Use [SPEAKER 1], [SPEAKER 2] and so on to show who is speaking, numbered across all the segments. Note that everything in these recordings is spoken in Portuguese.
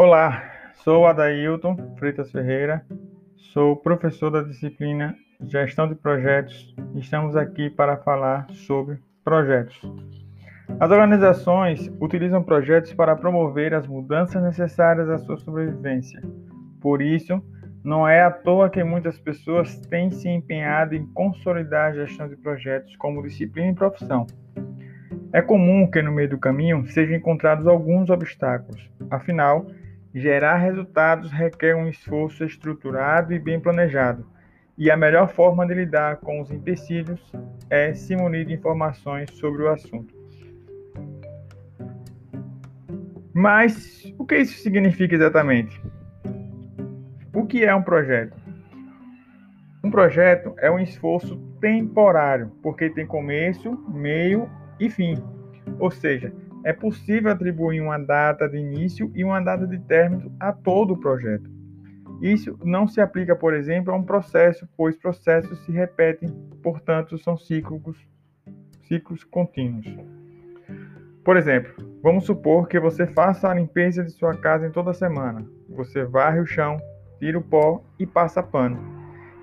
[SPEAKER 1] Olá, sou Adailton Freitas Ferreira, sou professor da disciplina Gestão de Projetos e estamos aqui para falar sobre projetos. As organizações utilizam projetos para promover as mudanças necessárias à sua sobrevivência. Por isso, não é à toa que muitas pessoas têm se empenhado em consolidar a gestão de projetos como disciplina e profissão. É comum que no meio do caminho sejam encontrados alguns obstáculos. Afinal, gerar resultados requer um esforço estruturado e bem planejado. E a melhor forma de lidar com os empecilhos é se munir de informações sobre o assunto. Mas o que isso significa exatamente? O que é um projeto? Um projeto é um esforço temporário, porque tem começo, meio e fim. Ou seja, é possível atribuir uma data de início e uma data de término a todo o projeto. Isso não se aplica, por exemplo, a um processo, pois processos se repetem, portanto, são ciclos, ciclos contínuos. Por exemplo, vamos supor que você faça a limpeza de sua casa em toda semana. Você varre o chão, tira o pó e passa pano.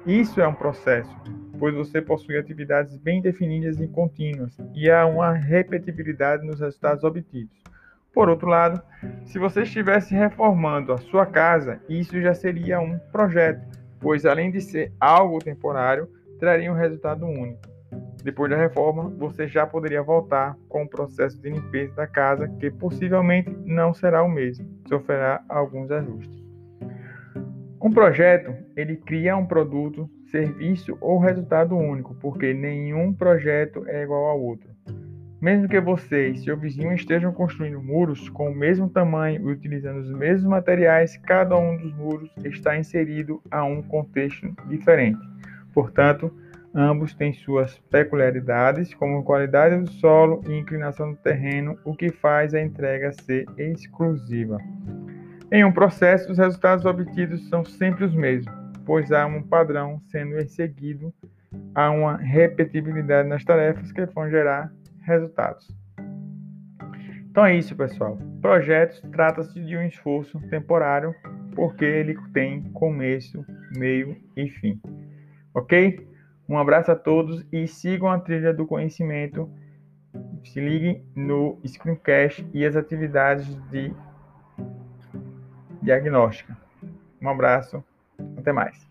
[SPEAKER 1] Isso é um processo, pois você possui atividades bem definidas e contínuas e há uma repetibilidade nos resultados obtidos. Por outro lado, se você estivesse reformando a sua casa, isso já seria um projeto, pois além de ser algo temporário, traria um resultado único. Depois da reforma, você já poderia voltar com o processo de limpeza da casa, que possivelmente não será o mesmo, sofrerá alguns ajustes. Um projeto, ele cria um produto, serviço ou resultado único, porque nenhum projeto é igual ao outro. Mesmo que você e seu vizinho estejam construindo muros com o mesmo tamanho e utilizando os mesmos materiais, cada um dos muros está inserido a um contexto diferente. Portanto, ambos têm suas peculiaridades, como qualidade do solo e inclinação do terreno, o que faz a entrega ser exclusiva. Em um processo, os resultados obtidos são sempre os mesmos, pois há um padrão sendo seguido, há uma repetibilidade nas tarefas que vão gerar resultados. Então é isso, pessoal. Projetos trata-se de um esforço temporário, porque ele tem começo, meio e fim. Ok? Um abraço a todos e sigam a trilha do conhecimento. Se liguem no Screencast e as atividades de diagnóstica. Um abraço, até mais.